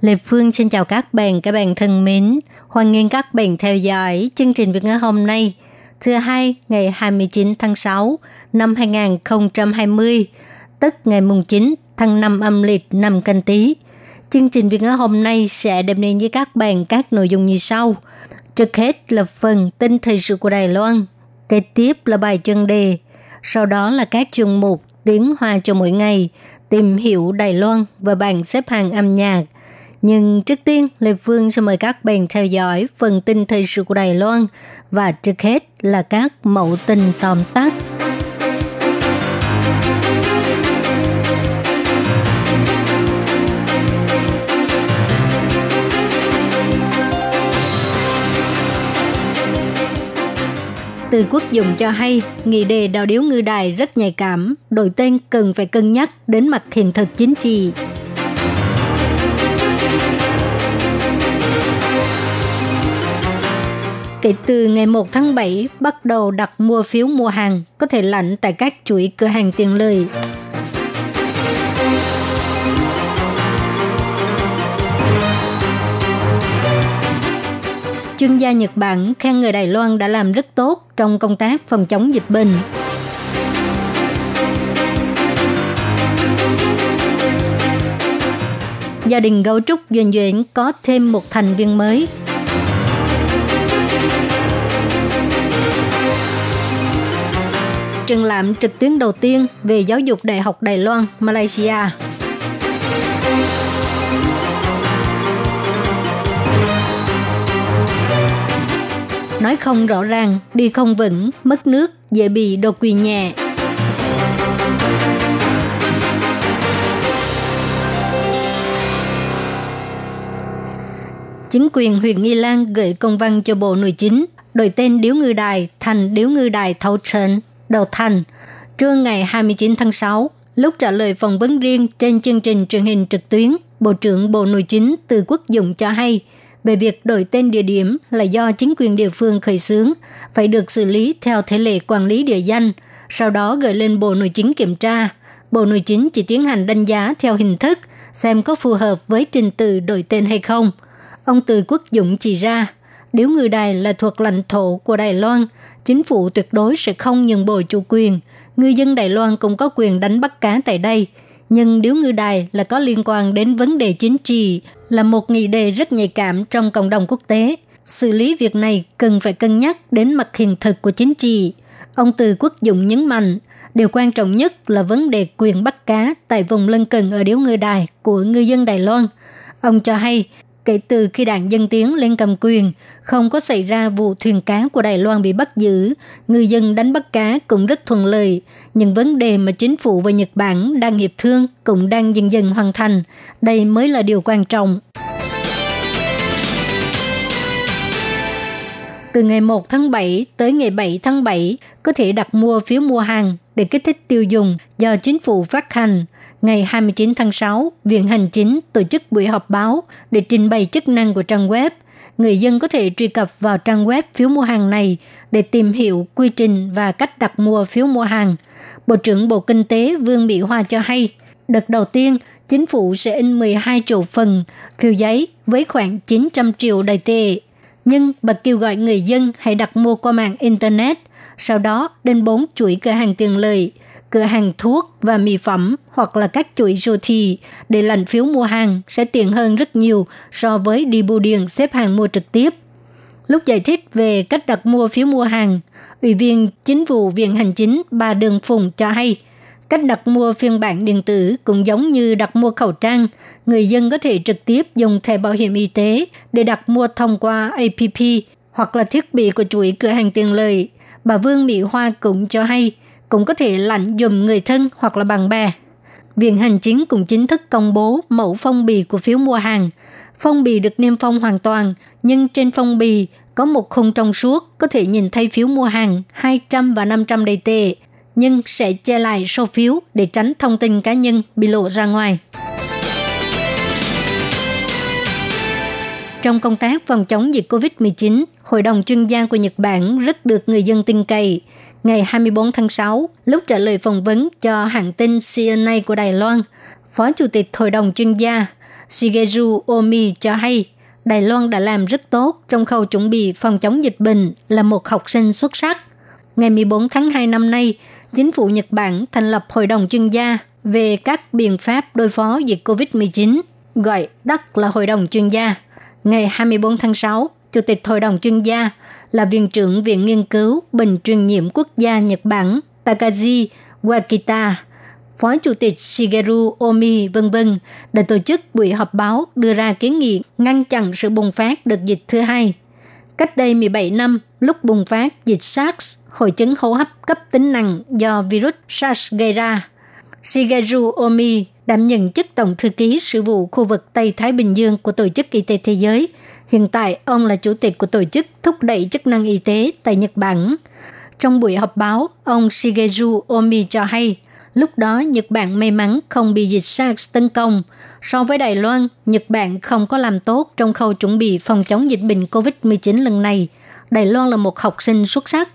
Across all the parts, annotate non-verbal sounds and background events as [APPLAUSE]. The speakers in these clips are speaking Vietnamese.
Lê Phương xin chào các bạn, các bạn thân mến. Hoan nghênh các bạn theo dõi chương trình Việt ngữ hôm nay, thứ hai ngày 29 tháng 6 năm 2020, tức ngày mùng 9 tháng 5 âm lịch năm canh tí. Chương trình Việt ngữ hôm nay sẽ đem đến với các bạn các nội dung như sau. Trước hết là phần tin thời sự của Đài Loan, kế tiếp là bài chân đề, sau đó là các chương mục tiếng hoa cho mỗi ngày, tìm hiểu Đài Loan và bảng xếp hạng âm nhạc – nhưng trước tiên, Lê Phương sẽ mời các bạn theo dõi phần tin thời sự của Đài Loan và trước hết là các mẫu tin tóm tắt. Từ quốc dụng cho hay, nghị đề đào điếu ngư đài rất nhạy cảm, đổi tên cần phải cân nhắc đến mặt hiện thực chính trị. Kể từ ngày 1 tháng 7, bắt đầu đặt mua phiếu mua hàng có thể lãnh tại các chuỗi cửa hàng tiền lời. Chuyên gia Nhật Bản khen người Đài Loan đã làm rất tốt trong công tác phòng chống dịch bệnh. Gia đình gấu trúc duyên Duyên có thêm một thành viên mới – triển lãm trực tuyến đầu tiên về giáo dục Đại học Đài Loan, Malaysia. Nói không rõ ràng, đi không vững, mất nước, dễ bị đột quỵ nhẹ. Chính quyền huyện Nghi Lan gửi công văn cho Bộ Nội chính, đổi tên Điếu Ngư Đài thành Điếu Ngư Đài Thấu Trần đầu thành. Trưa ngày 29 tháng 6, lúc trả lời phỏng vấn riêng trên chương trình truyền hình trực tuyến, Bộ trưởng Bộ Nội chính Từ Quốc Dụng cho hay về việc đổi tên địa điểm là do chính quyền địa phương khởi xướng, phải được xử lý theo thể lệ quản lý địa danh, sau đó gửi lên Bộ Nội chính kiểm tra. Bộ Nội chính chỉ tiến hành đánh giá theo hình thức, xem có phù hợp với trình tự đổi tên hay không. Ông Từ Quốc Dũng chỉ ra, nếu người Đài là thuộc lãnh thổ của Đài Loan, chính phủ tuyệt đối sẽ không nhường bồi chủ quyền. Người dân Đài Loan cũng có quyền đánh bắt cá tại đây. Nhưng điếu ngư đài là có liên quan đến vấn đề chính trị, là một nghị đề rất nhạy cảm trong cộng đồng quốc tế. Xử lý việc này cần phải cân nhắc đến mặt hiện thực của chính trị. Ông Từ Quốc Dũng nhấn mạnh, điều quan trọng nhất là vấn đề quyền bắt cá tại vùng lân cận ở điếu ngư đài của ngư dân Đài Loan. Ông cho hay, kể từ khi đảng Dân Tiến lên cầm quyền, không có xảy ra vụ thuyền cá của Đài Loan bị bắt giữ, người dân đánh bắt cá cũng rất thuận lợi. Những vấn đề mà chính phủ và Nhật Bản đang hiệp thương cũng đang dần dần hoàn thành. Đây mới là điều quan trọng. Từ ngày 1 tháng 7 tới ngày 7 tháng 7 có thể đặt mua phiếu mua hàng để kích thích tiêu dùng do chính phủ phát hành – ngày 29 tháng 6, Viện Hành Chính tổ chức buổi họp báo để trình bày chức năng của trang web. Người dân có thể truy cập vào trang web phiếu mua hàng này để tìm hiểu quy trình và cách đặt mua phiếu mua hàng. Bộ trưởng Bộ Kinh tế Vương Mỹ Hoa cho hay, đợt đầu tiên, chính phủ sẽ in 12 triệu phần phiếu giấy với khoảng 900 triệu đài tệ. Nhưng bà kêu gọi người dân hãy đặt mua qua mạng Internet, sau đó đến 4 chuỗi cửa hàng tiền lợi – cửa hàng thuốc và mỹ phẩm hoặc là các chuỗi siêu thị để lành phiếu mua hàng sẽ tiện hơn rất nhiều so với đi bưu điện xếp hàng mua trực tiếp. Lúc giải thích về cách đặt mua phiếu mua hàng, Ủy viên Chính vụ Viện Hành Chính bà Đường Phùng cho hay, cách đặt mua phiên bản điện tử cũng giống như đặt mua khẩu trang. Người dân có thể trực tiếp dùng thẻ bảo hiểm y tế để đặt mua thông qua APP hoặc là thiết bị của chuỗi cửa hàng tiền lợi. Bà Vương Mỹ Hoa cũng cho hay, cũng có thể lạnh dùm người thân hoặc là bạn bè. Viện Hành Chính cũng chính thức công bố mẫu phong bì của phiếu mua hàng. Phong bì được niêm phong hoàn toàn, nhưng trên phong bì có một khung trong suốt có thể nhìn thấy phiếu mua hàng 200 và 500 đầy tệ, nhưng sẽ che lại số phiếu để tránh thông tin cá nhân bị lộ ra ngoài. Trong công tác phòng chống dịch COVID-19, Hội đồng chuyên gia của Nhật Bản rất được người dân tin cậy. Ngày 24 tháng 6, lúc trả lời phỏng vấn cho hãng tin CNA của Đài Loan, Phó Chủ tịch Hội đồng chuyên gia Shigeru Omi cho hay Đài Loan đã làm rất tốt trong khâu chuẩn bị phòng chống dịch bệnh là một học sinh xuất sắc. Ngày 14 tháng 2 năm nay, chính phủ Nhật Bản thành lập Hội đồng chuyên gia về các biện pháp đối phó dịch COVID-19, gọi tắt là Hội đồng chuyên gia. Ngày 24 tháng 6, Chủ tịch Hội đồng chuyên gia là Viện trưởng Viện Nghiên cứu Bệnh truyền nhiễm quốc gia Nhật Bản Takaji Wakita, Phó Chủ tịch Shigeru Omi vân vân đã tổ chức buổi họp báo đưa ra kiến nghị ngăn chặn sự bùng phát đợt dịch thứ hai. Cách đây 17 năm, lúc bùng phát dịch SARS, hội chứng hô hấp cấp tính nặng do virus SARS gây ra, Shigeru Omi đảm nhận chức Tổng thư ký sự vụ khu vực Tây Thái Bình Dương của Tổ chức Y tế Thế giới. Hiện tại, ông là chủ tịch của Tổ chức Thúc đẩy chức năng y tế tại Nhật Bản. Trong buổi họp báo, ông Shigeru Omi cho hay, lúc đó Nhật Bản may mắn không bị dịch SARS tấn công. So với Đài Loan, Nhật Bản không có làm tốt trong khâu chuẩn bị phòng chống dịch bệnh COVID-19 lần này. Đài Loan là một học sinh xuất sắc.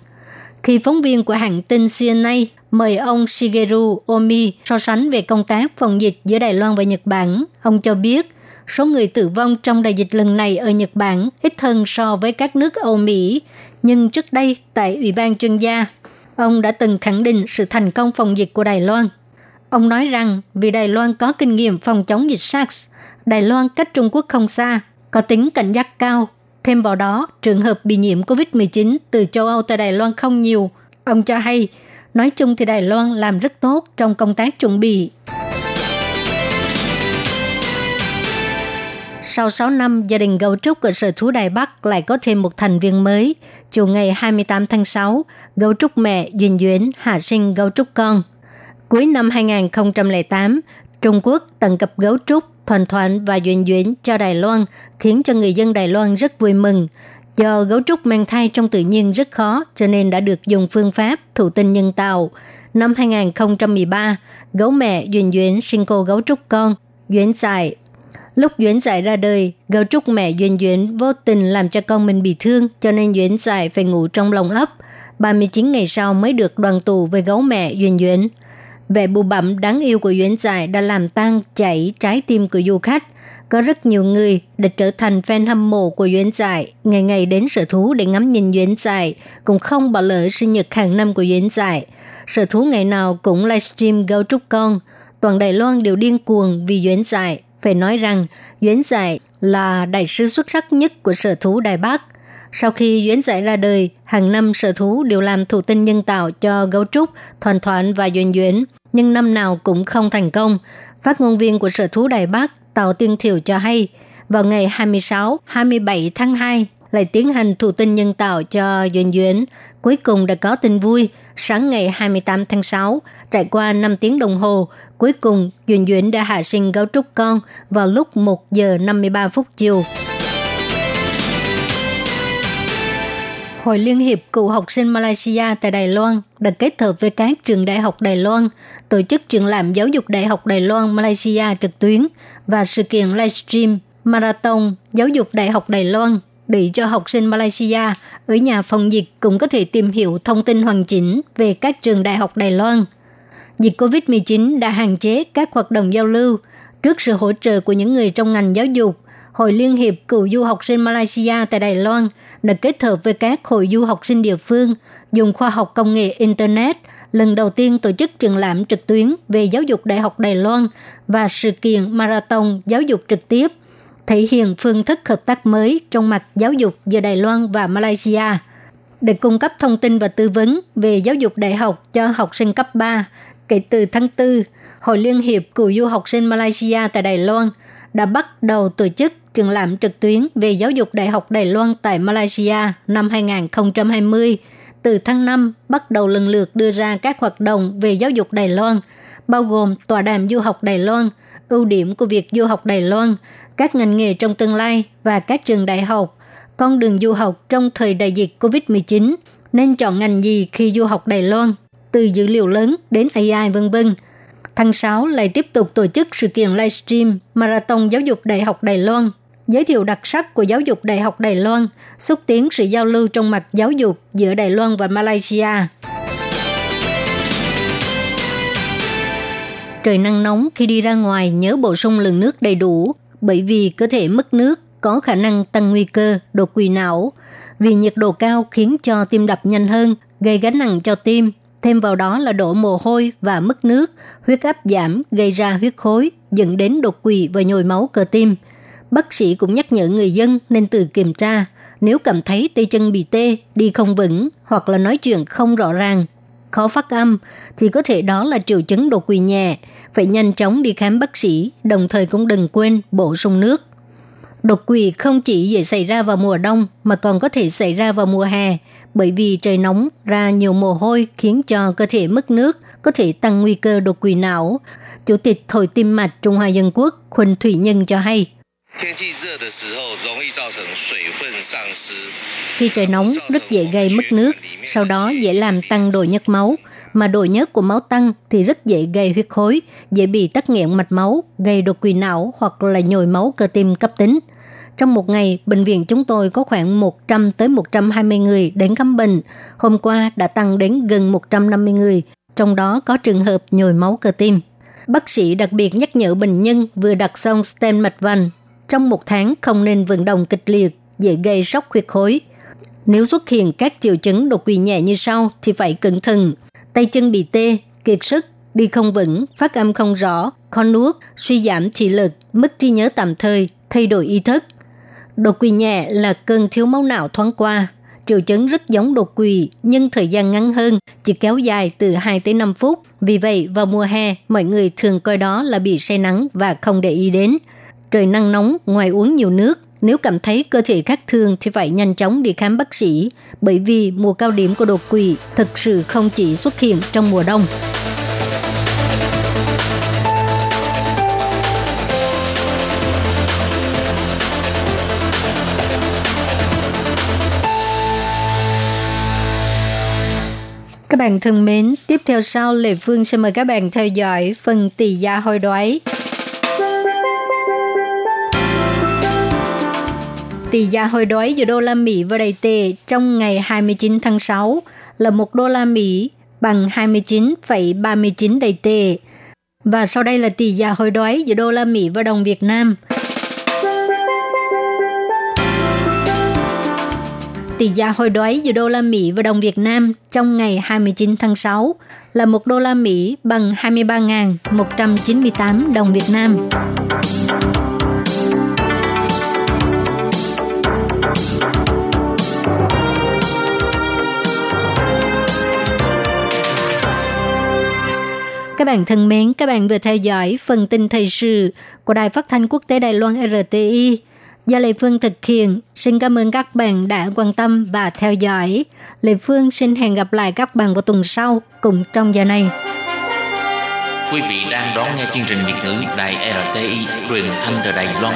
Khi phóng viên của hãng tin CNA mời ông Shigeru Omi so sánh về công tác phòng dịch giữa Đài Loan và Nhật Bản. Ông cho biết số người tử vong trong đại dịch lần này ở Nhật Bản ít hơn so với các nước Âu Mỹ. Nhưng trước đây, tại Ủy ban chuyên gia, ông đã từng khẳng định sự thành công phòng dịch của Đài Loan. Ông nói rằng vì Đài Loan có kinh nghiệm phòng chống dịch SARS, Đài Loan cách Trung Quốc không xa, có tính cảnh giác cao. Thêm vào đó, trường hợp bị nhiễm COVID-19 từ châu Âu tại Đài Loan không nhiều. Ông cho hay Nói chung thì Đài Loan làm rất tốt trong công tác chuẩn bị. Sau 6 năm, gia đình gấu trúc ở sở thú Đài Bắc lại có thêm một thành viên mới. Chiều ngày 28 tháng 6, gấu trúc mẹ Duyên Duyến hạ sinh gấu trúc con. Cuối năm 2008, Trung Quốc tận cập gấu trúc, Thoàn Thoản và Duyên Duyến cho Đài Loan, khiến cho người dân Đài Loan rất vui mừng. Do gấu trúc mang thai trong tự nhiên rất khó, cho nên đã được dùng phương pháp thụ tinh nhân tạo. Năm 2013, gấu mẹ Duyên Duyến sinh cô gấu trúc con, Duyến Dại. Lúc Duyến giải ra đời, gấu trúc mẹ Duyên Duyến vô tình làm cho con mình bị thương, cho nên Duyến giải phải ngủ trong lòng ấp. 39 ngày sau mới được đoàn tụ với gấu mẹ Duyên Duyến. Vẻ bù bẩm đáng yêu của Duyến giải đã làm tan chảy trái tim của du khách có rất nhiều người đã trở thành fan hâm mộ của Duyến Giải, ngày ngày đến sở thú để ngắm nhìn Duyến Giải, cũng không bỏ lỡ sinh nhật hàng năm của Duyến Giải. Sở thú ngày nào cũng livestream gấu trúc con, toàn Đài Loan đều điên cuồng vì Duyến Giải. Phải nói rằng, Duyễn Giải là đại sứ xuất sắc nhất của sở thú Đài Bắc. Sau khi Duyễn Giải ra đời, hàng năm sở thú đều làm thụ tinh nhân tạo cho gấu trúc, thoàn thoản và duyên duyễn, nhưng năm nào cũng không thành công. Phát ngôn viên của sở thú Đài Bắc Tàu Tiên Thiểu cho hay, vào ngày 26, 27 tháng 2 lại tiến hành thụ tinh nhân tạo cho Duyên Duyến. Cuối cùng đã có tin vui. Sáng ngày 28 tháng 6, trải qua 5 tiếng đồng hồ, cuối cùng Duyên Duyên đã hạ sinh gấu trúc con vào lúc 1 giờ 53 phút chiều. Hội Liên hiệp Cựu học sinh Malaysia tại Đài Loan đã kết hợp với các trường đại học Đài Loan tổ chức triển lãm giáo dục đại học Đài Loan Malaysia trực tuyến và sự kiện livestream Marathon Giáo dục Đại học Đài Loan để cho học sinh Malaysia ở nhà phòng dịch cũng có thể tìm hiểu thông tin hoàn chỉnh về các trường đại học Đài Loan. Dịch COVID-19 đã hạn chế các hoạt động giao lưu trước sự hỗ trợ của những người trong ngành giáo dục Hội Liên hiệp Cựu du học sinh Malaysia tại Đài Loan đã kết hợp với các hội du học sinh địa phương dùng khoa học công nghệ Internet lần đầu tiên tổ chức trường lãm trực tuyến về giáo dục Đại học Đài Loan và sự kiện Marathon giáo dục trực tiếp, thể hiện phương thức hợp tác mới trong mặt giáo dục giữa Đài Loan và Malaysia để cung cấp thông tin và tư vấn về giáo dục đại học cho học sinh cấp 3. Kể từ tháng 4, Hội Liên hiệp Cựu du học sinh Malaysia tại Đài Loan đã bắt đầu tổ chức trường lãm trực tuyến về giáo dục đại học Đài Loan tại Malaysia năm 2020. Từ tháng 5 bắt đầu lần lượt đưa ra các hoạt động về giáo dục Đài Loan, bao gồm tọa đàm du học Đài Loan, ưu điểm của việc du học Đài Loan, các ngành nghề trong tương lai và các trường đại học, con đường du học trong thời đại dịch COVID-19, nên chọn ngành gì khi du học Đài Loan, từ dữ liệu lớn đến AI vân vân. Tháng 6 lại tiếp tục tổ chức sự kiện livestream Marathon Giáo dục Đại học Đài Loan, giới thiệu đặc sắc của giáo dục Đại học Đài Loan, xúc tiến sự giao lưu trong mặt giáo dục giữa Đài Loan và Malaysia. Trời nắng nóng khi đi ra ngoài nhớ bổ sung lượng nước đầy đủ, bởi vì cơ thể mất nước có khả năng tăng nguy cơ đột quỵ não. Vì nhiệt độ cao khiến cho tim đập nhanh hơn, gây gánh nặng cho tim. Thêm vào đó là đổ mồ hôi và mất nước, huyết áp giảm gây ra huyết khối, dẫn đến đột quỵ và nhồi máu cơ tim. Bác sĩ cũng nhắc nhở người dân nên tự kiểm tra. Nếu cảm thấy tay chân bị tê, đi không vững hoặc là nói chuyện không rõ ràng, khó phát âm, thì có thể đó là triệu chứng đột quỵ nhẹ. Phải nhanh chóng đi khám bác sĩ, đồng thời cũng đừng quên bổ sung nước. Đột quỵ không chỉ dễ xảy ra vào mùa đông mà còn có thể xảy ra vào mùa hè, bởi vì trời nóng ra nhiều mồ hôi khiến cho cơ thể mất nước, có thể tăng nguy cơ đột quỵ não. Chủ tịch Hội tim mạch Trung Hoa Dân Quốc Khuỳnh Thủy Nhân cho hay. Khi trời nóng rất dễ gây mất nước, sau đó dễ làm tăng độ nhớt máu, mà độ nhớt của máu tăng thì rất dễ gây huyết khối, dễ bị tắc nghẽn mạch máu, gây đột quỵ não hoặc là nhồi máu cơ tim cấp tính. Trong một ngày, bệnh viện chúng tôi có khoảng 100 tới 120 người đến khám bệnh. Hôm qua đã tăng đến gần 150 người, trong đó có trường hợp nhồi máu cơ tim. Bác sĩ đặc biệt nhắc nhở bệnh nhân vừa đặt xong stent mạch vành. Trong một tháng không nên vận động kịch liệt, dễ gây sốc huyết khối. Nếu xuất hiện các triệu chứng đột quỵ nhẹ như sau thì phải cẩn thận. Tay chân bị tê, kiệt sức, đi không vững, phát âm không rõ, khó nuốt, suy giảm thị lực, mất trí nhớ tạm thời, thay đổi ý thức. Đột quỵ nhẹ là cơn thiếu máu não thoáng qua. Triệu chứng rất giống đột quỵ nhưng thời gian ngắn hơn, chỉ kéo dài từ 2 tới 5 phút. Vì vậy, vào mùa hè, mọi người thường coi đó là bị say nắng và không để ý đến. Trời nắng nóng, ngoài uống nhiều nước, nếu cảm thấy cơ thể khác thường thì phải nhanh chóng đi khám bác sĩ, bởi vì mùa cao điểm của đột quỵ thực sự không chỉ xuất hiện trong mùa đông. Các bạn thân mến, tiếp theo sau Lê Phương sẽ mời các bạn theo dõi phần tỷ giá hồi đoái. Tỷ giá hồi đoái giữa đô la Mỹ và đầy tệ trong ngày 29 tháng 6 là 1 đô la Mỹ bằng 29,39 đầy tệ. Và sau đây là tỷ giá hồi đoái giữa đô la Mỹ và đồng Việt Nam. Tỷ giá hồi đoái giữa đô la Mỹ và đồng Việt Nam trong ngày 29 tháng 6 là 1 đô la Mỹ bằng 23.198 đồng Việt Nam. Các bạn thân mến, các bạn vừa theo dõi phần tin thời sự của Đài Phát thanh Quốc tế Đài Loan RTI do Lê Phương thực hiện. Xin cảm ơn các bạn đã quan tâm và theo dõi. Lê Phương xin hẹn gặp lại các bạn vào tuần sau cùng trong giờ này. Quý vị đang đón nghe chương trình Việt ngữ Đài RTI truyền thanh từ Đài Loan.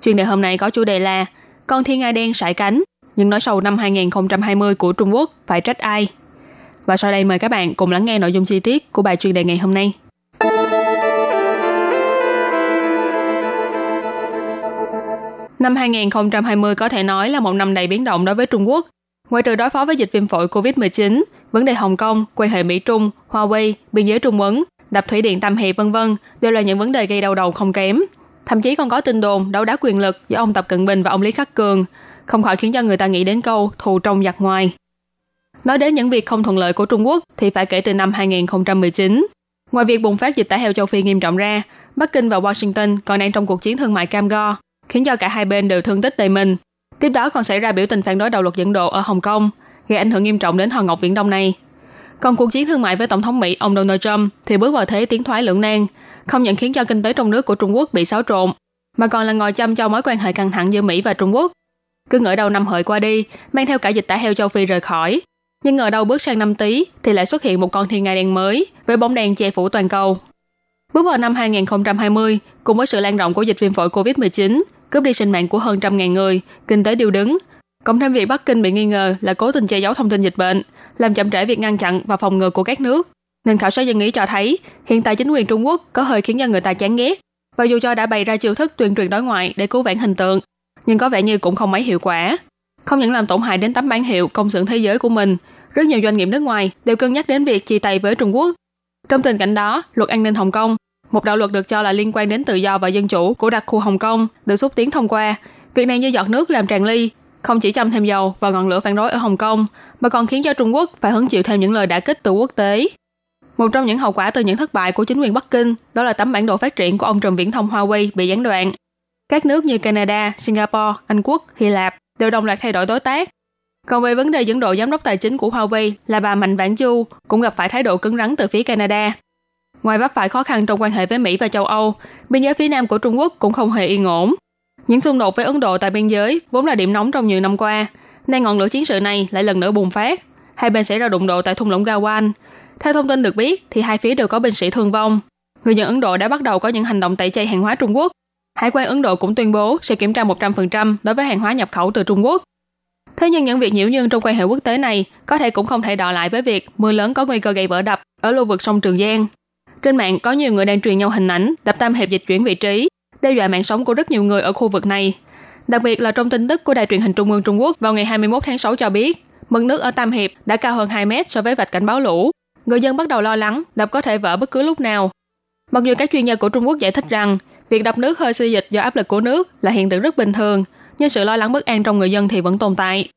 Chuyên đề hôm nay có chủ đề là Con thiên nga đen sải cánh, những nói sầu năm 2020 của Trung Quốc phải trách ai? Và sau đây mời các bạn cùng lắng nghe nội dung chi tiết của bài chuyên đề ngày hôm nay. Năm 2020 có thể nói là một năm đầy biến động đối với Trung Quốc. Ngoài trừ đối phó với dịch viêm phổi COVID-19, vấn đề Hồng Kông, quan hệ Mỹ-Trung, Huawei, biên giới Trung Ấn, đập thủy điện Tam Hiệp vân vân đều là những vấn đề gây đau đầu không kém. Thậm chí còn có tin đồn đấu đá quyền lực giữa ông Tập Cận Bình và ông Lý Khắc Cường, không khỏi khiến cho người ta nghĩ đến câu thù trong giặc ngoài. Nói đến những việc không thuận lợi của Trung Quốc thì phải kể từ năm 2019. Ngoài việc bùng phát dịch tả heo châu Phi nghiêm trọng ra, Bắc Kinh và Washington còn đang trong cuộc chiến thương mại cam go, khiến cho cả hai bên đều thương tích đầy mình. Tiếp đó còn xảy ra biểu tình phản đối đạo luật dẫn độ ở Hồng Kông, gây ảnh hưởng nghiêm trọng đến hòn ngọc Viễn Đông này. Còn cuộc chiến thương mại với Tổng thống Mỹ ông Donald Trump thì bước vào thế tiến thoái lưỡng nan, không những khiến cho kinh tế trong nước của Trung Quốc bị xáo trộn, mà còn là ngồi chăm cho mối quan hệ căng thẳng giữa Mỹ và Trung Quốc. Cứ ngỡ đầu năm hợi qua đi, mang theo cả dịch tả heo châu Phi rời khỏi. Nhưng ngờ đâu bước sang năm tí thì lại xuất hiện một con thiên nga đen mới với bóng đèn che phủ toàn cầu. Bước vào năm 2020, cùng với sự lan rộng của dịch viêm phổi COVID-19, cướp đi sinh mạng của hơn trăm ngàn người, kinh tế điều đứng. Cộng thêm việc Bắc Kinh bị nghi ngờ là cố tình che giấu thông tin dịch bệnh, làm chậm trễ việc ngăn chặn và phòng ngừa của các nước. Nên khảo sát dân ý cho thấy, hiện tại chính quyền Trung Quốc có hơi khiến cho người ta chán ghét. Và dù cho đã bày ra chiêu thức tuyên truyền đối ngoại để cứu vãn hình tượng, nhưng có vẻ như cũng không mấy hiệu quả. Không những làm tổn hại đến tấm bản hiệu công xưởng thế giới của mình, rất nhiều doanh nghiệp nước ngoài đều cân nhắc đến việc chia tay với Trung Quốc. Trong tình cảnh đó, luật an ninh Hồng Kông, một đạo luật được cho là liên quan đến tự do và dân chủ của đặc khu Hồng Kông, được xúc tiến thông qua. Việc này như giọt nước làm tràn ly, không chỉ châm thêm dầu vào ngọn lửa phản đối ở Hồng Kông, mà còn khiến cho Trung Quốc phải hứng chịu thêm những lời đả kích từ quốc tế. Một trong những hậu quả từ những thất bại của chính quyền Bắc Kinh đó là tấm bản đồ phát triển của ông trùm viễn thông Huawei bị gián đoạn. Các nước như Canada, Singapore, Anh Quốc, Hy Lạp đều đồng loạt thay đổi đối tác. Còn về vấn đề dẫn độ giám đốc tài chính của Huawei là bà Mạnh Vãn Du cũng gặp phải thái độ cứng rắn từ phía Canada. Ngoài vấp phải khó khăn trong quan hệ với Mỹ và châu Âu, biên giới phía nam của Trung Quốc cũng không hề yên ổn. Những xung đột với Ấn Độ tại biên giới vốn là điểm nóng trong nhiều năm qua, nay ngọn lửa chiến sự này lại lần nữa bùng phát. Hai bên xảy ra đụng độ tại thung lũng Gawan. Theo thông tin được biết, thì hai phía đều có binh sĩ thương vong. Người dân Ấn Độ đã bắt đầu có những hành động tẩy chay hàng hóa Trung Quốc. Hải quan Ấn Độ cũng tuyên bố sẽ kiểm tra 100% đối với hàng hóa nhập khẩu từ Trung Quốc. Thế nhưng những việc nhiễu nhương trong quan hệ quốc tế này có thể cũng không thể đọ lại với việc mưa lớn có nguy cơ gây vỡ đập ở lưu vực sông Trường Giang. Trên mạng có nhiều người đang truyền nhau hình ảnh đập Tam Hiệp dịch chuyển vị trí, đe dọa mạng sống của rất nhiều người ở khu vực này. Đặc biệt là trong tin tức của Đài truyền hình Trung ương Trung Quốc vào ngày 21 tháng 6 cho biết, mực nước ở Tam Hiệp đã cao hơn 2 mét so với vạch cảnh báo lũ. Người dân bắt đầu lo lắng đập có thể vỡ bất cứ lúc nào. Mặc dù các chuyên gia của Trung Quốc giải thích rằng việc đập nước hơi xê dịch do áp lực của nước là hiện tượng rất bình thường, nhưng sự lo lắng bất an trong người dân thì vẫn tồn tại.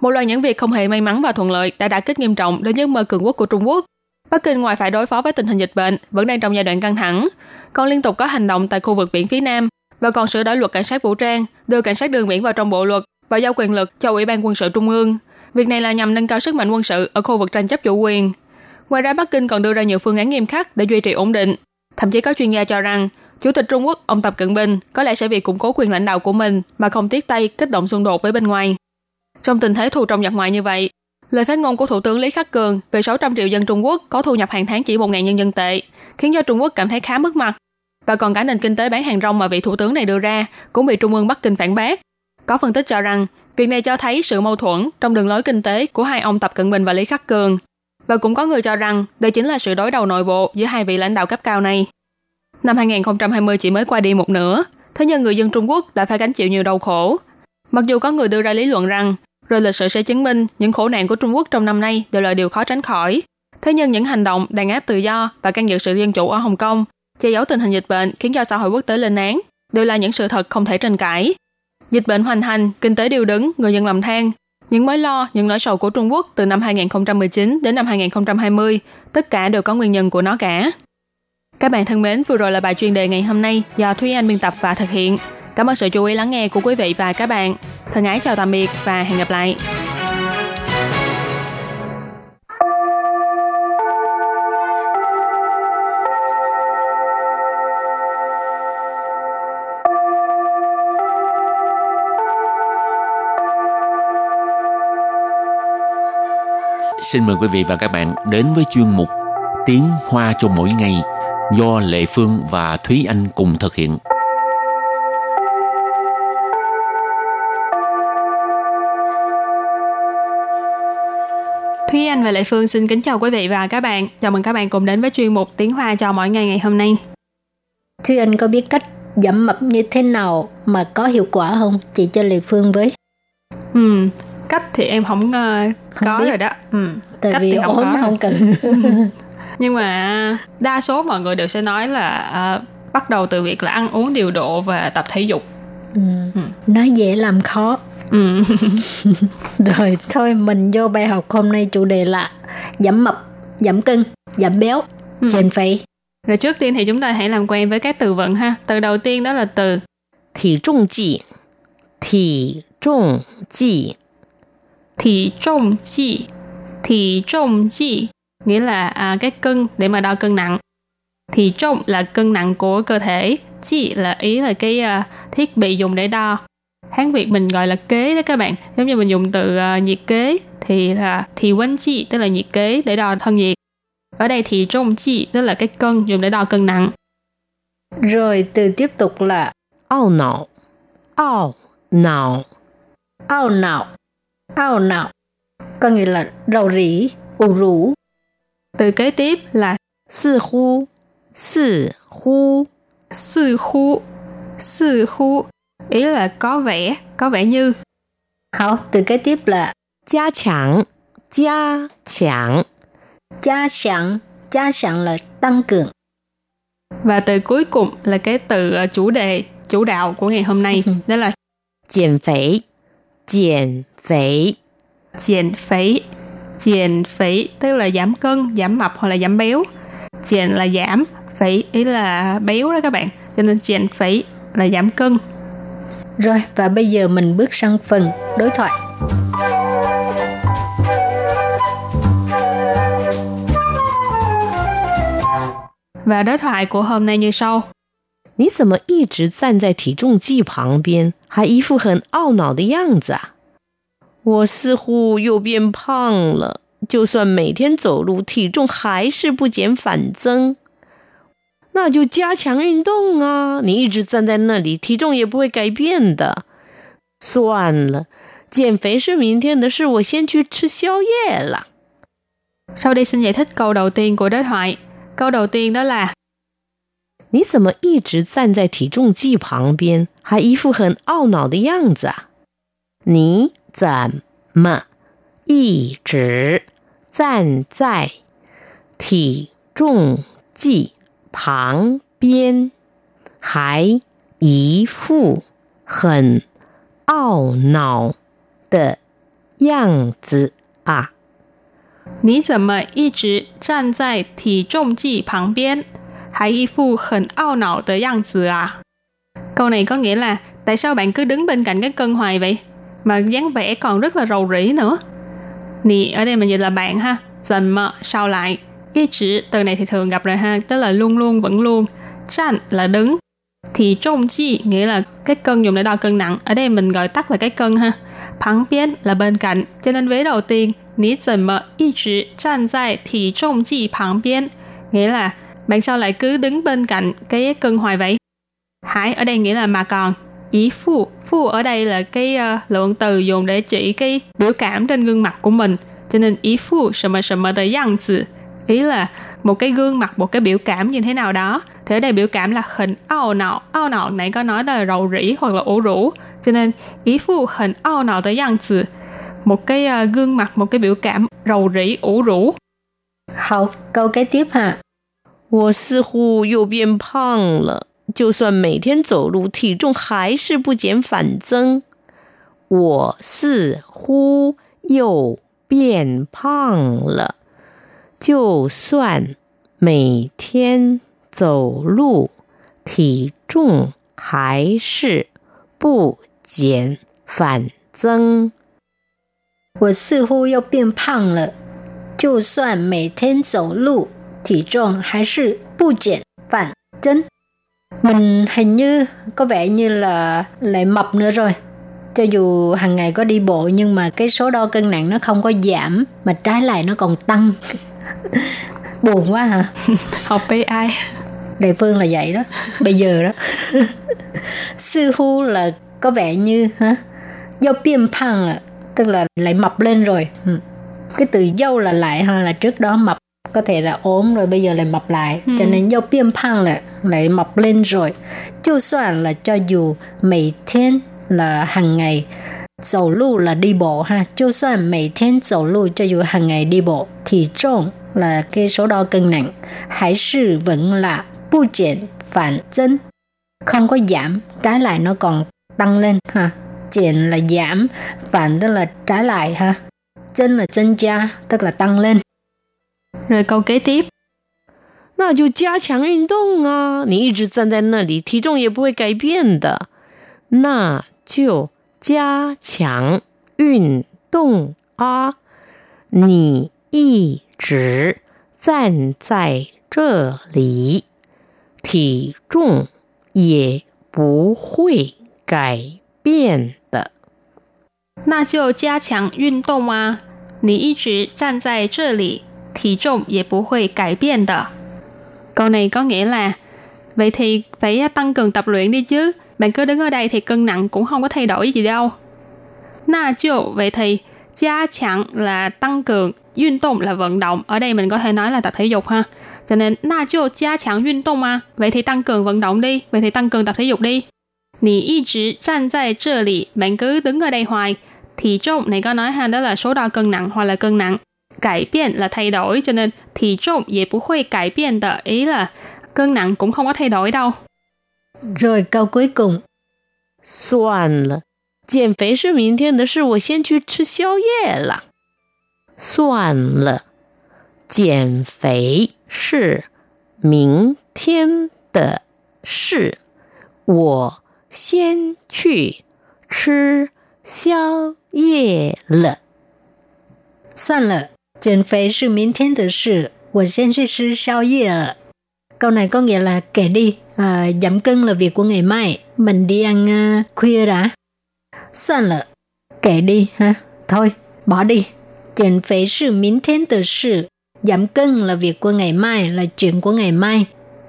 Một loạt những việc không hề may mắn và thuận lợi đã đả kích nghiêm trọng đến giấc mơ cường quốc của Trung Quốc. Bắc Kinh ngoài phải đối phó với tình hình dịch bệnh vẫn đang trong giai đoạn căng thẳng, còn liên tục có hành động tại khu vực biển phía Nam và còn sửa đổi luật cảnh sát vũ trang, đưa cảnh sát đường biển vào trong bộ luật và giao quyền lực cho Ủy ban quân sự Trung ương. Việc này là nhằm nâng cao sức mạnh quân sự ở khu vực tranh chấp chủ quyền. Ngoài ra Bắc Kinh còn đưa ra nhiều phương án nghiêm khắc để duy trì ổn định. Thậm chí có chuyên gia cho rằng, Chủ tịch Trung Quốc ông Tập Cận Bình có lẽ sẽ vì củng cố quyền lãnh đạo của mình mà không tiếc tay kích động xung đột với bên ngoài. Trong tình thế thù trong giặc ngoại như vậy, lời phát ngôn của Thủ tướng Lý Khắc Cường về 600 triệu dân Trung Quốc có thu nhập hàng tháng chỉ 1.000 nhân dân tệ, khiến cho Trung Quốc cảm thấy khá mất mặt. Và còn cả nền kinh tế bán hàng rong mà vị thủ tướng này đưa ra cũng bị Trung ương Bắc Kinh phản bác. Có phân tích cho rằng, việc này cho thấy sự mâu thuẫn trong đường lối kinh tế của hai ông Tập Cận Bình và Lý Khắc Cường. Và cũng có người cho rằng đây chính là sự đối đầu nội bộ giữa hai vị lãnh đạo cấp cao này. Năm 2020 chỉ mới qua đi một nửa, thế nhưng người dân Trung Quốc đã phải gánh chịu nhiều đau khổ. Mặc dù có người đưa ra lý luận rằng rồi lịch sử sẽ chứng minh những khổ nạn của Trung Quốc trong năm nay đều là điều khó tránh khỏi. Thế nhưng những hành động đàn áp tự do và can dự sự dân chủ ở Hồng Kông, che giấu tình hình dịch bệnh khiến cho xã hội quốc tế lên án, đều là những sự thật không thể tranh cãi. Dịch bệnh hoành hành, kinh tế điều đứng, người dân làm than. Những mối lo, những nỗi sầu của Trung Quốc từ năm 2019 đến năm 2020, tất cả đều có nguyên nhân của nó cả. Các bạn thân mến, vừa rồi là bài chuyên đề ngày hôm nay do Thúy Anh biên tập và thực hiện. Cảm ơn sự chú ý lắng nghe của quý vị và các bạn. Thân ái chào tạm biệt và hẹn gặp lại. Xin mời quý vị và các bạn đến với chuyên mục Tiếng Hoa cho mỗi ngày do Lệ Phương và Thúy Anh cùng thực hiện. Thúy Anh và Lệ Phương xin kính chào quý vị và các bạn. Chào mừng các bạn cùng đến với chuyên mục Tiếng Hoa cho mỗi ngày ngày hôm nay. Thúy Anh có biết cách giảm mập như thế nào mà có hiệu quả không? Chị cho Lệ Phương với. Ừ, cách thì em không, uh, Không có biết. rồi đó. Ừ, Tại cách vì thì không có không cần. [LAUGHS] Nhưng mà đa số mọi người đều sẽ nói là ờ, bắt đầu từ việc là ăn uống điều độ và tập thể dục. ừ. Nói dễ làm khó ừ. [LAUGHS] rồi thôi mình vô bài học hôm nay chủ đề là giảm mập giảm cân giảm béo ừ. trên phẩy. Rồi trước tiên thì chúng ta hãy làm quen với các từ vựng ha. Từ đầu tiên đó là từ thể trọng trị thể trọng trị thể trọng trị thể trọng trị nghĩa là à, cái cân để mà đo cân nặng. Thì trọng là cân nặng của cơ thể. Chị là ý là cái uh, thiết bị dùng để đo. Hán Việt mình gọi là kế đó các bạn. Giống như mình dùng từ uh, nhiệt kế thì là thì quấn chi tức là nhiệt kế để đo thân nhiệt. Ở đây thì trung chi tức là cái cân dùng để đo cân nặng. Rồi từ tiếp tục là ao não. Ao não. Ao não. Ao não. Có nghĩa là rầu rĩ u rũ. Từ kế tiếp là sư hu sư hu sư hu sư hu ý là có vẻ, có vẻ như. Hảo, từ kế tiếp là 加强，加强， gia sẵn. Gia sẵn là tăng cường. Và từ cuối cùng là cái từ ờ, chủ đề, chủ đạo của ngày hôm nay. [LAUGHS] Đó là 减肥，减肥， chèn phẩy. Chèn phẩy tức là giảm cân, giảm mập hoặc là giảm béo. Chèn là giảm, phẩy ý là béo đó các bạn. Cho nên chèn phẩy là giảm cân. Rồi, và bây giờ mình bước sang phần đối thoại. Và đối thoại của hôm nay như sau. 你怎么一直站在体重计旁边，还一副很懊恼的样子啊？我似乎又变胖了，就算每天走路，体重还是不减反增。 那就加强运动啊！你一直站在那里，体重也不会改变的。算了，减肥是明天的事，我先去吃宵夜了。Sau đây xin giải thích câu đầu tiên của đối thoại. Câu đầu tiên đó là 你怎么一直站在体重计旁边，还一副很懊恼的样子啊？你怎么一直站在体重计旁边，还一副很懊恼的样子啊？你怎么一直站在体重计旁边，还一副很懊恼的样子啊？Câu này có nghĩa là tại sao bạn cứ đứng bên cạnh cái cân hoài vậy? Mà dáng vẻ còn rất là rầu rĩ nữa. Nì ở đây mình dịch là bạn ha. Dần mờ sao lại. Ý chỉ từ này thì thường gặp rồi ha. Tức là luôn luôn vẫn luôn. Chăn là đứng. Thì trọng chi nghĩa là cái cân dùng để đo cân nặng. Ở đây mình gọi tắt là cái cân ha.旁边 là bên cạnh. Cho nên vế đầu tiên 你怎么一直站在体重计旁边 nghĩa là bạn sao lại cứ đứng bên cạnh cái cân hoài vậy? Hải ở đây nghĩa là mà còn. Ý phu, phu ở đây là cái uh, lượng từ dùng để chỉ cái biểu cảm trên gương mặt của mình. Cho nên ý phu 什么什么的样子 ý là một cái gương mặt, một cái biểu cảm như thế nào đó. Thì ở đây biểu cảm là hình ao nọ. Ao nọ nãy có nói là rầu rĩ hoặc là ủ rũ. Cho nên ý phu hình ao nọ的样子một cái uh, gương mặt, một cái biểu cảm rầu rĩ, ủ rũ. Hậu, câu kế tiếp ha. 我似乎又变胖了，就算每天走路，体重还是不减反增。我似乎又变胖了， 就算每天走路，体重还是不减反增。我似乎又变胖了，就算每天走路，体重还是不减反增. Mình hình như có vẻ như là lại mập nữa rồi. cho dù hàng ngày có đi bộ nhưng mà cái số đo cân nặng nó không có giảm mà trái lại nó còn tăng buồn quá hả? Học AI Đại Phương là vậy đó bây giờ đó. Sư hu là có vẻ như hả? Do biên phăng là tức là lại mập lên rồi. Ừ. cái từ dâu là lại ha là trước đó mập có thể là ốm rồi bây giờ lại mập lại. Ừ. cho nên do biên phăng là lại mập lên rồi. Cho soạn là cho dù mỗi thiên là hàng ngày 走路 là đi bộ ha cho soạn mỗi thiên 走路 cho dù hàng ngày đi bộ thì trọng là cái số đo cân nặng hay sự vẫn là bu减phản增không có giảm trái lại nó còn tăng lên ha减là giảm phản tức là trái lại ha chân là增加 tức là tăng lên rồi câu kế tiếp 那就加强运动啊！你一直站在那里，体重也不会改变的。那就 加强运动啊！你一直站在这里，体重也不会改变的。那就加强运动啊！你一直站在这里，体重也不会改变的。Câu này có nghĩa là vậy thì phải tăng cường tập luyện đi chứ. Bạn cứ đứng ở đây thì cân nặng cũng không có thay đổi gì đâu. Na chiều vậy thì gia chẳng là tăng cường,运动là vận động. Ở đây mình có thể nói là tập thể dục ha. Cho nên na chiều gia chẳng 运动 mà. Vậy thì tăng cường vận động đi. Vậy thì tăng cường tập thể dục đi. Nì y trì站在这里. Bạn cứ đứng ở đây hoài. Thì trọng này có nói ha, đó là số đo cân nặng hoặc là cân nặng cải biện là thay đổi cho nên thể trọng 也不会改变的 ý là cân nặng cũng không có thay đổi đâu. Rồi câu cuối cùng. 算了，减肥是明天的事，我先去吃宵夜了。算了，减肥是明天的事，我先去吃宵夜了。算了。减肥是明天的事，我先去吃宵夜了. Câu này có nghĩa là kể đi, à, giảm cân là việc của ngày mai, mình đi ăn uh, khuya đã. Soạn lợ, kể đi ha, thôi, bỏ đi.减肥是明天的事, giảm cân là việc của ngày mai, là chuyện của ngày mai.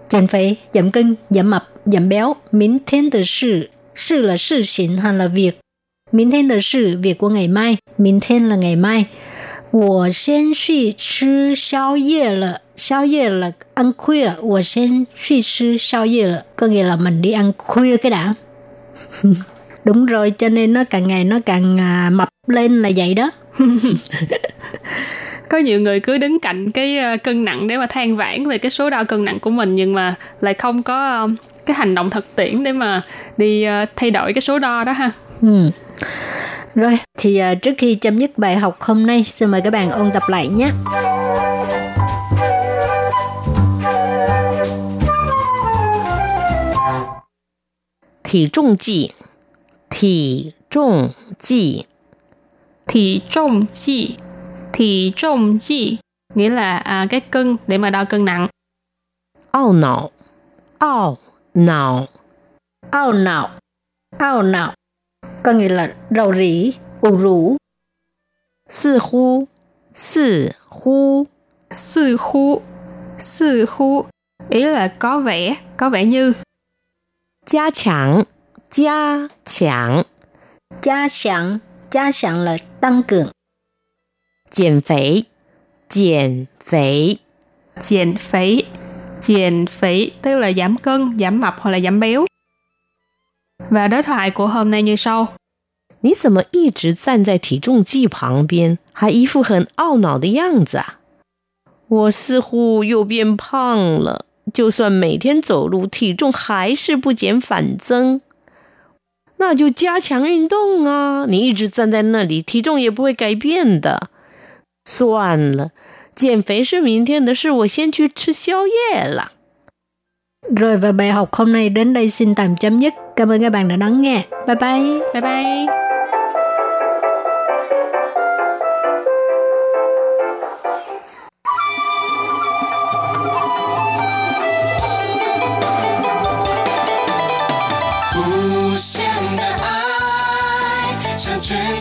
Giảm肥, giảm cân, giảm mập, giảm béo, 明天的事, sự là sự xịn hay là việc. 明天的事, việc của ngày mai, 明天 là ngày mai. 我先去吃宵夜了， 宵夜了ăn khuya. 我先去吃宵夜了, có nghĩa là mình đi ăn khuya cái đã. [LAUGHS] Đúng rồi, cho nên nó càng ngày nó càng à, mập lên là vậy đó. [LAUGHS] có nhiều người cứ đứng cạnh cái à, cân nặng để mà than vãn về cái số đo cân nặng của mình nhưng mà lại không có à, cái hành động thực tiễn để mà đi thay đổi cái số đo đó ha. Ừ. Rồi, thì uh, trước khi chấm dứt bài học hôm nay, xin mời các bạn ôn tập lại nhé. Thể trọng 计 Thể trọng 计 Thể trọng 计 Thể trọng 计 Nghĩa là à, cái cân để mà đo cân nặng. Ao não Ao não Ao não Ao não có nghĩa là rầu rĩ, ủ rũ. Sư hu, sư hu. Sư hu, sư hu. Ý là có vẻ, có vẻ như. Gia强, gia强. Gia强, gia强là tăng cường. Giảm肥, giảm肥. Giảm肥, giảm肥tức là giảm cân, giảm mập hoặc là giảm béo. Và đối thoại của hôm nay như sau. 你怎么一直站在体重计旁边，还一副很懊恼的样子啊？我似乎又变胖了， 就算每天走路，体重还是不减反增。那就加强运动啊！你一直站在那里，体重也不会改变的。算了，减肥是明天的事，我先去吃宵夜了。Rồi và bài học hôm nay đến đây xin tạm chấm dứt. Cảm ơn các bạn đã lắng nghe. Bye bye. Bye bye.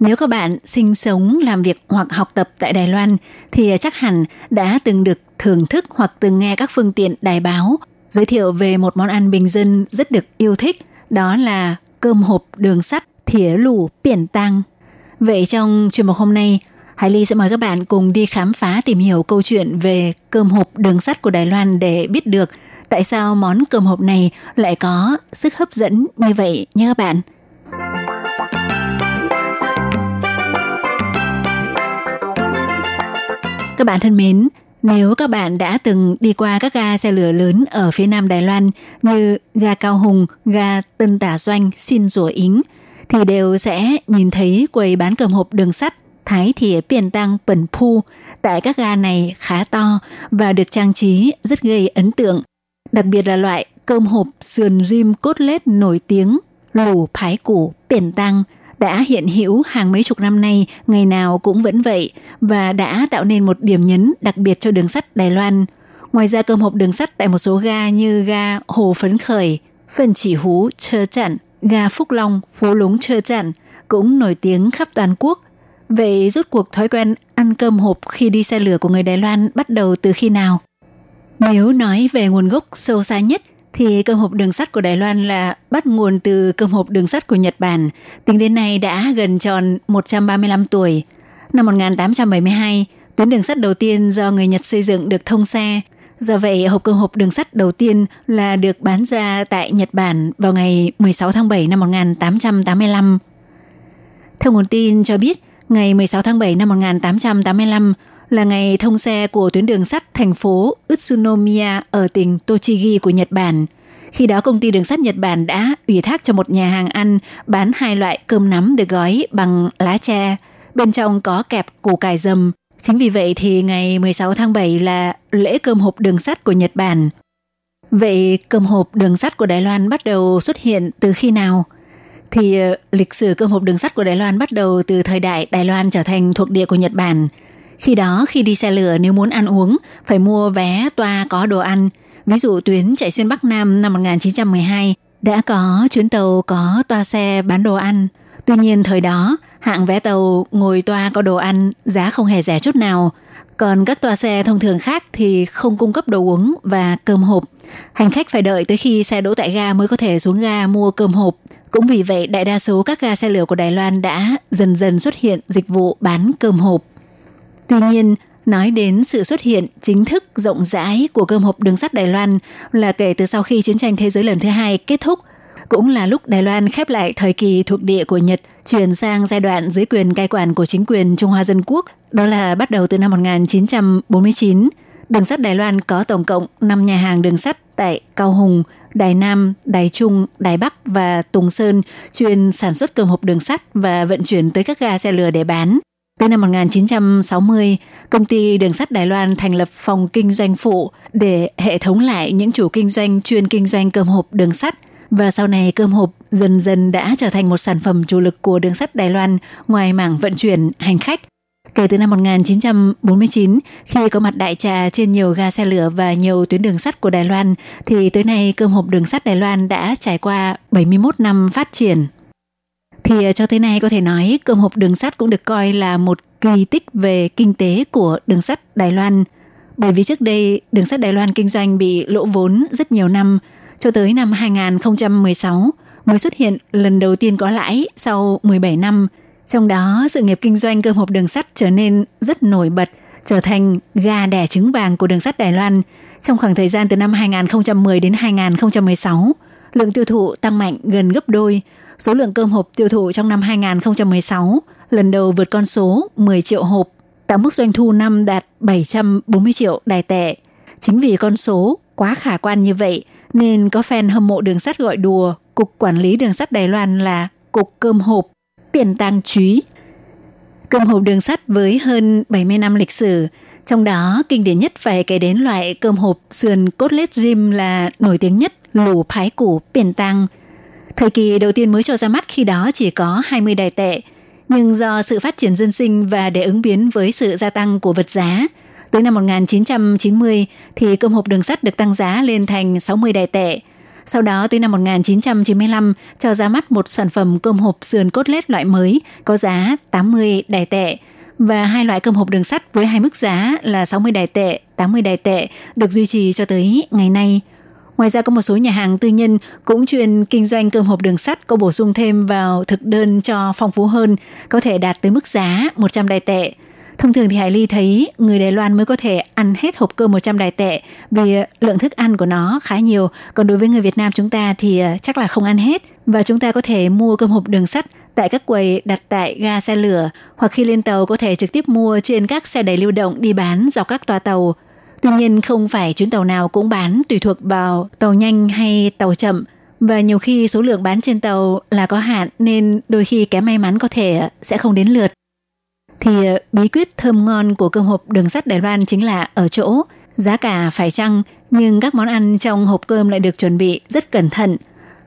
nếu các bạn sinh sống, làm việc hoặc học tập tại Đài Loan thì chắc hẳn đã từng được thưởng thức hoặc từng nghe các phương tiện đài báo giới thiệu về một món ăn bình dân rất được yêu thích, đó là cơm hộp đường sắt thỉa lù biển tăng. Vậy trong chuyên mục hôm nay, Hải Ly sẽ mời các bạn cùng đi khám phá tìm hiểu câu chuyện về cơm hộp đường sắt của Đài Loan để biết được tại sao món cơm hộp này lại có sức hấp dẫn như vậy nhé các bạn. Các bạn thân mến, nếu các bạn đã từng đi qua các ga xe lửa lớn ở phía nam Đài Loan như ga Cao Hùng, ga Tân Tả Doanh, Xin Rủa Ính, thì đều sẽ nhìn thấy quầy bán cơm hộp đường sắt Thái Thỉa Biển Tăng Bẩn Phu tại các ga này khá to và được trang trí rất gây ấn tượng. Đặc biệt là loại cơm hộp sườn rim cốt lết nổi tiếng lù phái củ biển Tăng đã hiện hữu hàng mấy chục năm nay, ngày nào cũng vẫn vậy và đã tạo nên một điểm nhấn đặc biệt cho đường sắt Đài Loan. Ngoài ra cơm hộp đường sắt tại một số ga như ga Hồ Phấn Khởi, Phần Chỉ Hú, Chơ Chặn, ga Phúc Long, Phố Lúng Chơ Chặn cũng nổi tiếng khắp toàn quốc. Vậy rút cuộc thói quen ăn cơm hộp khi đi xe lửa của người Đài Loan bắt đầu từ khi nào? Nếu nói về nguồn gốc sâu xa nhất thì cơm hộp đường sắt của Đài Loan là bắt nguồn từ cơm hộp đường sắt của Nhật Bản. Tính đến nay đã gần tròn 135 tuổi. Năm 1872, tuyến đường sắt đầu tiên do người Nhật xây dựng được thông xe. Do vậy, hộp cơm hộp đường sắt đầu tiên là được bán ra tại Nhật Bản vào ngày 16 tháng 7 năm 1885. Theo nguồn tin cho biết, ngày 16 tháng 7 năm 1885 là ngày thông xe của tuyến đường sắt thành phố Utsunomiya ở tỉnh Tochigi của Nhật Bản. Khi đó công ty đường sắt Nhật Bản đã ủy thác cho một nhà hàng ăn bán hai loại cơm nắm được gói bằng lá tre, bên trong có kẹp củ cải dầm. Chính vì vậy thì ngày 16 tháng 7 là lễ cơm hộp đường sắt của Nhật Bản. Vậy cơm hộp đường sắt của Đài Loan bắt đầu xuất hiện từ khi nào? Thì ờ, lịch sử cơm hộp đường sắt của Đài Loan bắt đầu từ thời đại Đài Loan trở thành thuộc địa của Nhật Bản – khi đó, khi đi xe lửa, nếu muốn ăn uống, phải mua vé toa có đồ ăn. Ví dụ tuyến chạy xuyên Bắc Nam năm 1912 đã có chuyến tàu có toa xe bán đồ ăn. Tuy nhiên, thời đó, hạng vé tàu ngồi toa có đồ ăn giá không hề rẻ chút nào. Còn các toa xe thông thường khác thì không cung cấp đồ uống và cơm hộp. Hành khách phải đợi tới khi xe đỗ tại ga mới có thể xuống ga mua cơm hộp. Cũng vì vậy, đại đa số các ga xe lửa của Đài Loan đã dần dần xuất hiện dịch vụ bán cơm hộp. Tuy nhiên, nói đến sự xuất hiện chính thức rộng rãi của cơm hộp đường sắt Đài Loan là kể từ sau khi chiến tranh thế giới lần thứ hai kết thúc, cũng là lúc Đài Loan khép lại thời kỳ thuộc địa của Nhật, chuyển sang giai đoạn dưới quyền cai quản của chính quyền Trung Hoa Dân Quốc, đó là bắt đầu từ năm 1949. Đường sắt Đài Loan có tổng cộng 5 nhà hàng đường sắt tại Cao Hùng, Đài Nam, Đài Trung, Đài Bắc và Tùng Sơn chuyên sản xuất cơm hộp đường sắt và vận chuyển tới các ga xe lửa để bán. Từ năm 1960, công ty đường sắt Đài Loan thành lập phòng kinh doanh phụ để hệ thống lại những chủ kinh doanh chuyên kinh doanh cơm hộp đường sắt và sau này cơm hộp dần dần đã trở thành một sản phẩm chủ lực của đường sắt Đài Loan ngoài mảng vận chuyển hành khách. Kể từ năm 1949, khi có mặt đại trà trên nhiều ga xe lửa và nhiều tuyến đường sắt của Đài Loan, thì tới nay cơm hộp đường sắt Đài Loan đã trải qua 71 năm phát triển thì à, cho tới nay có thể nói cơm hộp đường sắt cũng được coi là một kỳ tích về kinh tế của đường sắt Đài Loan. Bởi vì trước đây đường sắt Đài Loan kinh doanh bị lỗ vốn rất nhiều năm, cho tới năm 2016 mới xuất hiện lần đầu tiên có lãi sau 17 năm. Trong đó, sự nghiệp kinh doanh cơm hộp đường sắt trở nên rất nổi bật, trở thành gà đẻ trứng vàng của đường sắt Đài Loan. Trong khoảng thời gian từ năm 2010 đến 2016, lượng tiêu thụ tăng mạnh gần gấp đôi. Số lượng cơm hộp tiêu thụ trong năm 2016 lần đầu vượt con số 10 triệu hộp, tạo mức doanh thu năm đạt 740 triệu đài tệ. Chính vì con số quá khả quan như vậy nên có fan hâm mộ đường sắt gọi đùa Cục Quản lý Đường sắt Đài Loan là Cục Cơm hộp, biển tăng chúy. Cơm hộp đường sắt với hơn 70 năm lịch sử, trong đó kinh điển nhất phải kể đến loại cơm hộp sườn cốt lết rim là nổi tiếng nhất lủ phái củ biển tăng. Thời kỳ đầu tiên mới cho ra mắt khi đó chỉ có 20 đài tệ, nhưng do sự phát triển dân sinh và để ứng biến với sự gia tăng của vật giá, tới năm 1990 thì cơm hộp đường sắt được tăng giá lên thành 60 đài tệ. Sau đó tới năm 1995 cho ra mắt một sản phẩm cơm hộp sườn cốt lết loại mới có giá 80 đài tệ và hai loại cơm hộp đường sắt với hai mức giá là 60 đài tệ, 80 đài tệ được duy trì cho tới ngày nay. Ngoài ra có một số nhà hàng tư nhân cũng chuyên kinh doanh cơm hộp đường sắt có bổ sung thêm vào thực đơn cho phong phú hơn, có thể đạt tới mức giá 100 đài tệ. Thông thường thì Hải Ly thấy người Đài Loan mới có thể ăn hết hộp cơm 100 đài tệ vì lượng thức ăn của nó khá nhiều. Còn đối với người Việt Nam chúng ta thì à, chắc là không ăn hết. Và chúng ta có thể mua cơm hộp đường sắt tại các quầy đặt tại ga xe lửa hoặc khi lên tàu có thể trực tiếp mua trên các xe đẩy lưu động đi bán dọc các toa tàu. Tuy nhiên không phải chuyến tàu nào cũng bán tùy thuộc vào tàu nhanh hay tàu chậm và nhiều khi số lượng bán trên tàu là có hạn nên đôi khi kém may mắn có thể sẽ không đến lượt. Thì ờ, bí quyết thơm ngon của cơm hộp đường sắt Đài Loan chính là ở chỗ giá cả phải chăng nhưng các món ăn trong hộp cơm lại được chuẩn bị rất cẩn thận.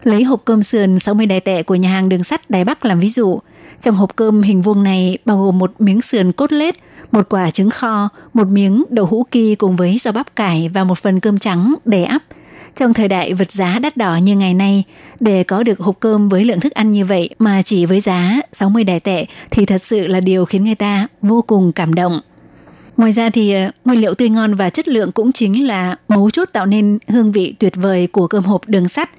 Lấy hộp cơm sườn 60 đài tệ của nhà hàng đường sắt Đài Bắc làm ví dụ. Trong hộp cơm hình vuông này bao gồm một miếng sườn cốt lết, một quả trứng kho, một miếng đậu hũ ki cùng với rau bắp cải và một phần cơm trắng để ắp. Trong thời đại vật giá đắt đỏ như ngày nay, để có được hộp cơm với lượng thức ăn như vậy mà chỉ với giá 60 đài tệ thì thật sự là điều khiến người ta vô cùng cảm động. Ngoài ra thì ờ, nguyên liệu tươi ngon và chất lượng cũng chính là mấu chốt tạo nên hương vị tuyệt vời của cơm hộp đường sắt.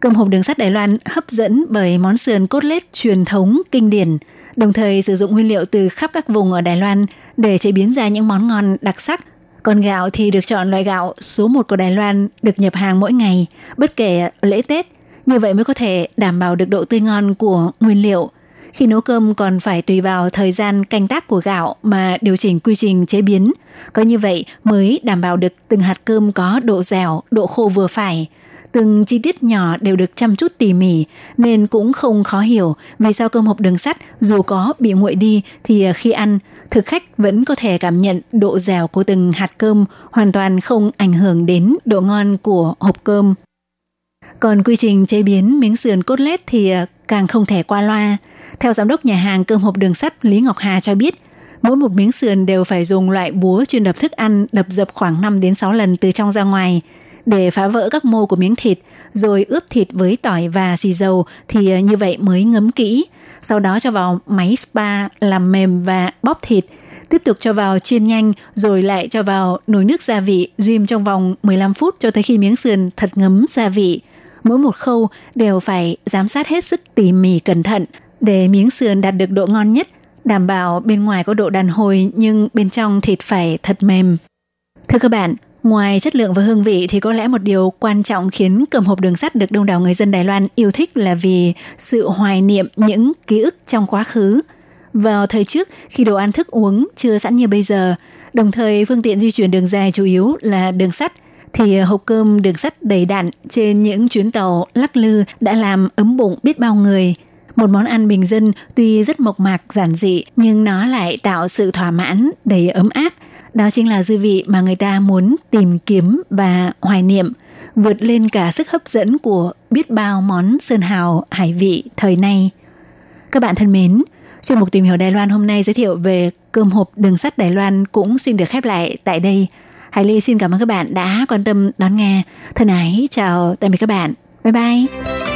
Cơm hộp đường sắt Đài Loan hấp dẫn bởi món sườn cốt lết truyền thống kinh điển, đồng thời sử dụng nguyên liệu từ khắp các vùng ở Đài Loan để chế biến ra những món ngon đặc sắc. Còn gạo thì được chọn loại gạo số 1 của Đài Loan được nhập hàng mỗi ngày, bất kể lễ Tết. Như vậy mới có thể đảm bảo được độ tươi ngon của nguyên liệu. Khi nấu cơm còn phải tùy vào thời gian canh tác của gạo mà điều chỉnh quy trình chế biến. Có như vậy mới đảm bảo được từng hạt cơm có độ dẻo, độ khô vừa phải. Từng chi tiết nhỏ đều được chăm chút tỉ mỉ nên cũng không khó hiểu vì sao cơm hộp đường sắt dù có bị nguội đi thì khi ăn thực khách vẫn có thể cảm nhận độ dẻo của từng hạt cơm hoàn toàn không ảnh hưởng đến độ ngon của hộp cơm. Còn quy trình chế biến miếng sườn cốt lết thì càng không thể qua loa. Theo giám đốc nhà hàng cơm hộp đường sắt Lý Ngọc Hà cho biết, mỗi một miếng sườn đều phải dùng loại búa chuyên đập thức ăn đập dập khoảng 5 đến 6 lần từ trong ra ngoài để phá vỡ các mô của miếng thịt, rồi ướp thịt với tỏi và xì dầu thì à, như vậy mới ngấm kỹ. Sau đó cho vào máy spa làm mềm và bóp thịt. Tiếp tục cho vào chiên nhanh rồi lại cho vào nồi nước gia vị rim trong vòng 15 phút cho tới khi miếng sườn thật ngấm gia vị. Mỗi một khâu đều phải giám sát hết sức tỉ mỉ cẩn thận để miếng sườn đạt được độ ngon nhất, đảm bảo bên ngoài có độ đàn hồi nhưng bên trong thịt phải thật mềm. Thưa các bạn, Ngoài chất lượng và hương vị thì có lẽ một điều quan trọng khiến cơm hộp đường sắt được đông đảo người dân Đài Loan yêu thích là vì sự hoài niệm những ký ức trong quá khứ. Vào thời trước, khi đồ ăn thức uống chưa sẵn như bây giờ, đồng thời phương tiện di chuyển đường dài chủ yếu là đường sắt, thì hộp cơm đường sắt đầy đặn trên những chuyến tàu lắc lư đã làm ấm bụng biết bao người. Một món ăn bình dân tuy rất mộc mạc, giản dị nhưng nó lại tạo sự thỏa mãn, đầy ấm áp – đó chính là dư vị mà người ta muốn tìm kiếm và hoài niệm, vượt lên cả sức hấp dẫn của biết bao món sơn hào hải vị thời nay. Các bạn thân mến, chuyên mục tìm hiểu Đài Loan hôm nay giới thiệu về cơm hộp đường sắt Đài Loan cũng xin được khép lại tại đây. Hải Ly xin cảm ơn các bạn đã quan tâm đón nghe. Thân ái, chào tạm biệt các bạn. Bye bye.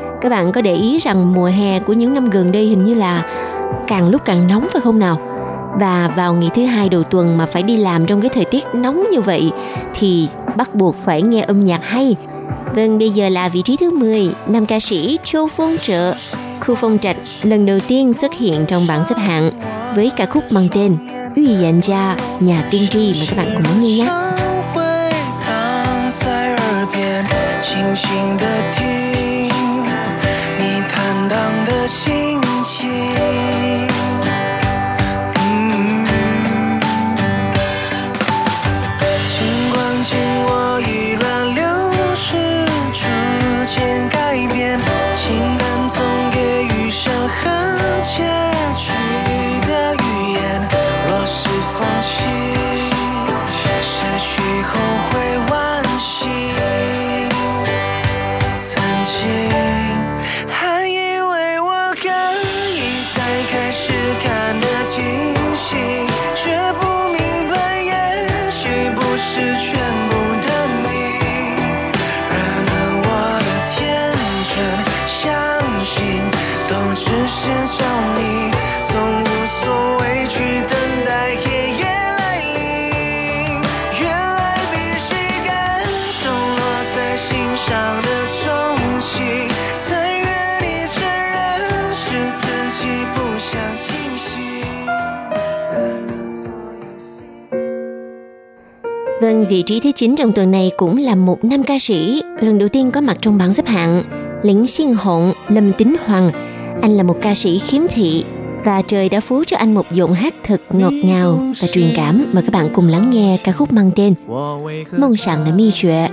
Các bạn có để ý rằng mùa hè của những năm gần đây hình như là càng lúc càng nóng phải không nào? Và vào ngày thứ hai đầu tuần mà phải đi làm trong cái thời tiết nóng như vậy thì bắt buộc phải nghe âm nhạc hay. Vâng, bây giờ là vị trí thứ 10, nam ca sĩ Châu Phong Trợ, Khu Phong Trạch lần đầu tiên xuất hiện trong bảng xếp hạng với ca khúc mang tên Uy Dàn Gia, Nhà Tiên Tri mà các bạn cùng lắng nghe nhé. 会荡在耳边，轻轻地听你坦荡的 心。vị trí thứ 9 trong tuần này cũng là một nam ca sĩ lần đầu tiên có mặt trong bảng xếp hạng. Lĩnh Xin Hộn, Lâm Tính Hoàng. Anh là một ca sĩ khiếm thị và trời đã phú cho anh một giọng hát thật ngọt ngào và truyền cảm. Mời các bạn cùng lắng nghe ca khúc mang tên 我为何 Mong sẵn là mi chuyện,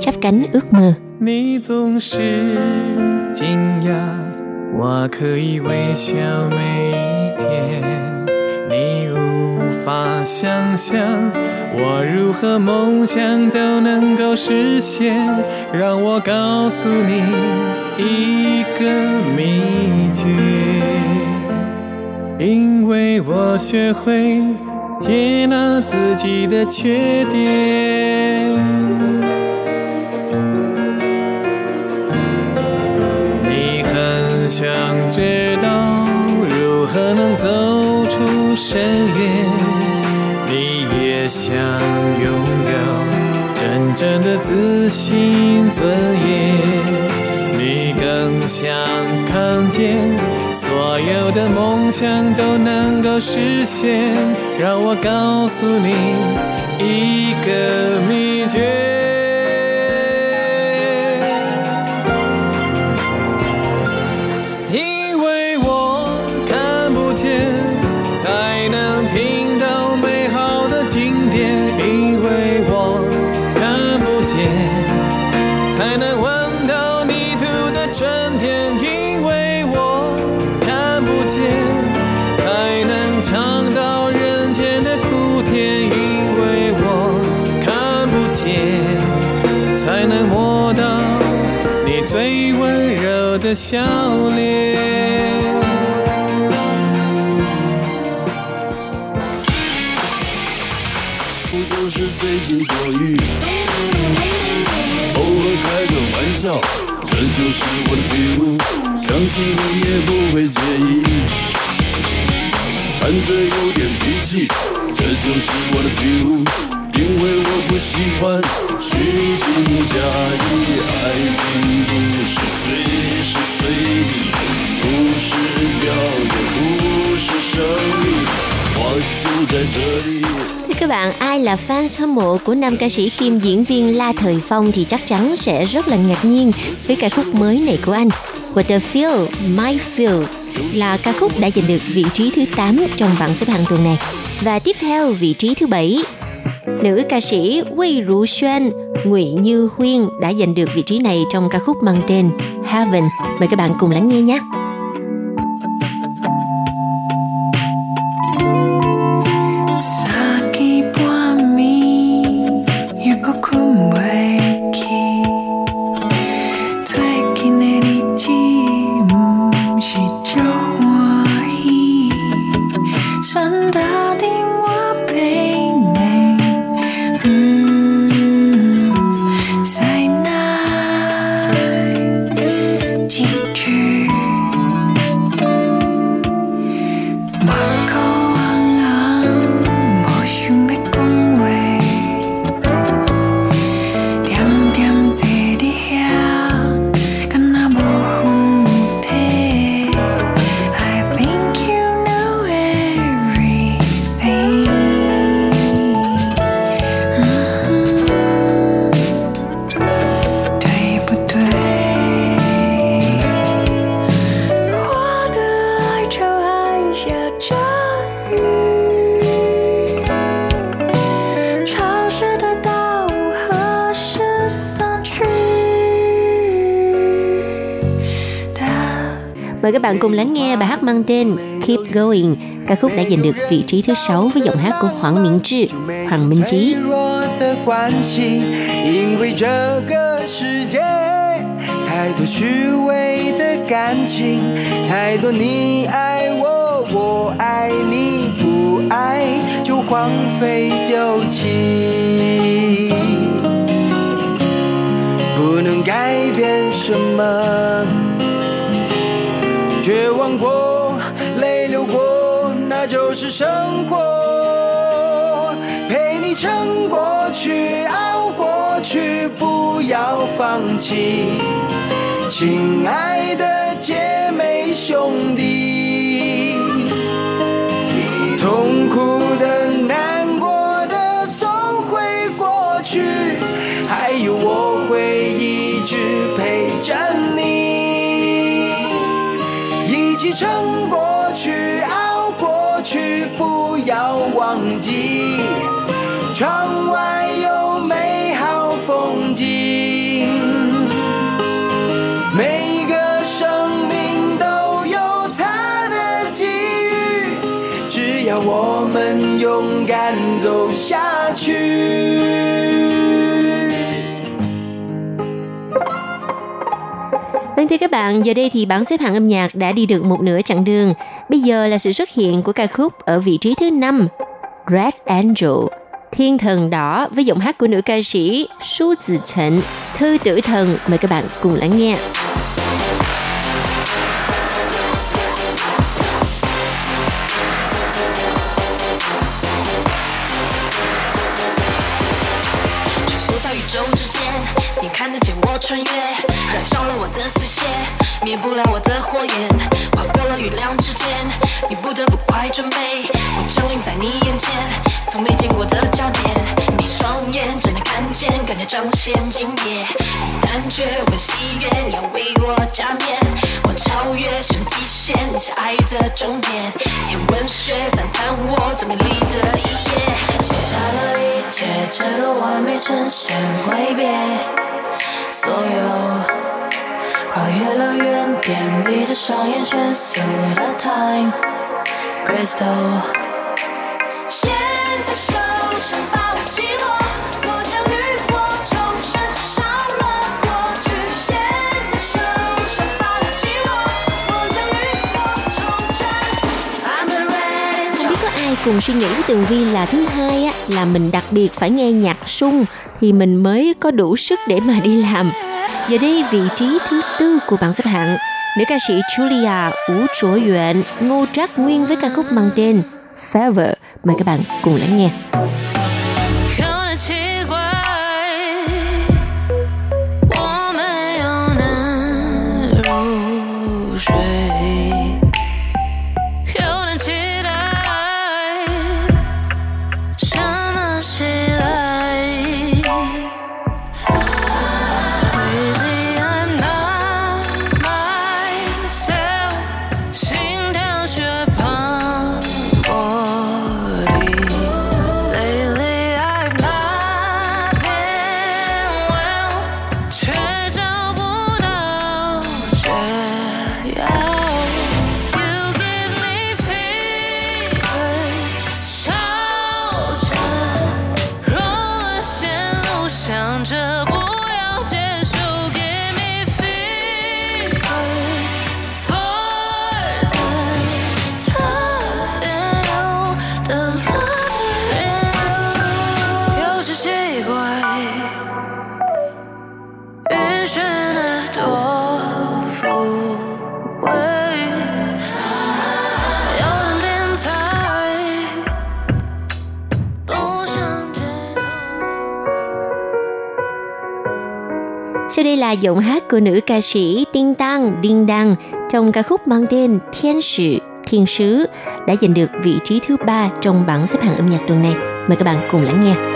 chắp cánh ước mơ. 你总是惊讶，我可以微笑每一天。你无 法想象，我如何梦想都能够实现。让我告诉你一个秘诀，因为我学会接纳自己的缺点。你很想知道如何能走深渊，你也想拥有真正的自信尊严，你更想看见所有的梦想都能够实现。让我告诉你一个秘诀。的笑脸。不就是随心所欲，偶尔开个玩笑，这就是我的 feel，相信你也不会介意。看着有点脾气，这就是我的 feel，因为我不喜欢虚情假意，爱并不是随时随地，不是表演，不是胜利，我就在这里。 Thưa các bạn ai là fan hâm mộ của nam ca sĩ kiêm diễn viên La Thời Phong thì chắc chắn sẽ rất là ngạc nhiên với ca khúc mới này của anh. Waterfield, My Field là ca khúc đã giành được vị trí thứ 8 trong bảng xếp hạng tuần này. Và tiếp theo vị trí thứ 7 Nữ ca sĩ Wei Ru Xuan, Ngụy Như Huyên đã giành được vị trí này trong ca khúc mang tên Heaven. Mời các bạn cùng lắng nghe nhé. Mời các bạn cùng lắng nghe bài hát mang tên Keep Going. Ca khúc đã giành được vị trí thứ 6 với giọng hát của Hoàng Minh志, Hoàng Minh Chí. 弱的关系，因为这个世界太多虚伪的感情，太多你爱我， 我爱你，不爱就荒废丢弃，不能改变什么。绝望过，泪流过，那就是生活。陪你撑过去，熬过去，不要放弃，亲爱的姐妹兄弟。cool. Thưa các bạn, giờ đây thì bảng xếp hạng âm nhạc đã đi được một nửa chặng đường. Bây giờ là sự xuất hiện của ca khúc ở vị trí thứ 5, Red Angel, Thiên thần đỏ với giọng hát của nữ ca sĩ Su Zi Chen, Thư tử thần. Mời các bạn cùng lắng nghe. 准备，我降临在你眼前，从没见过的焦点，你双眼只能看见，更加彰显惊艳，你感觉我。喜悦，你要为我加冕，我。超越是极限，你是爱的终点，天文学赞叹我最美丽的一页，写下了一切，赤裸完美呈现，挥别所有。跨越了原点，闭着双眼全速的 time crystal。现在手上把我击落，我将浴火重生，烧了过去。现在手上把我击落，我将浴火重生。I'm the red Không angel. biết có ai cùng suy nghĩ với Tường Vi là thứ hai á, là mình đặc biệt phải nghe nhạc sung thì mình mới có đủ sức để mà đi làm. Giờ đây vị trí thứ tư của bảng xếp hạng, nữ ca sĩ Julia Ú Chúa nguyện Ngô Trác Nguyên với ca khúc mang tên Fever. Mời các bạn cùng lắng nghe. Giọng hát của nữ ca sĩ Tinh Tăng Đinh Đăng trong ca khúc mang tên Thiên Sử, Thiên Sứ, đã giành được vị trí thứ ba trong bảng xếp hạng âm nhạc tuần này. Mời các bạn cùng lắng nghe.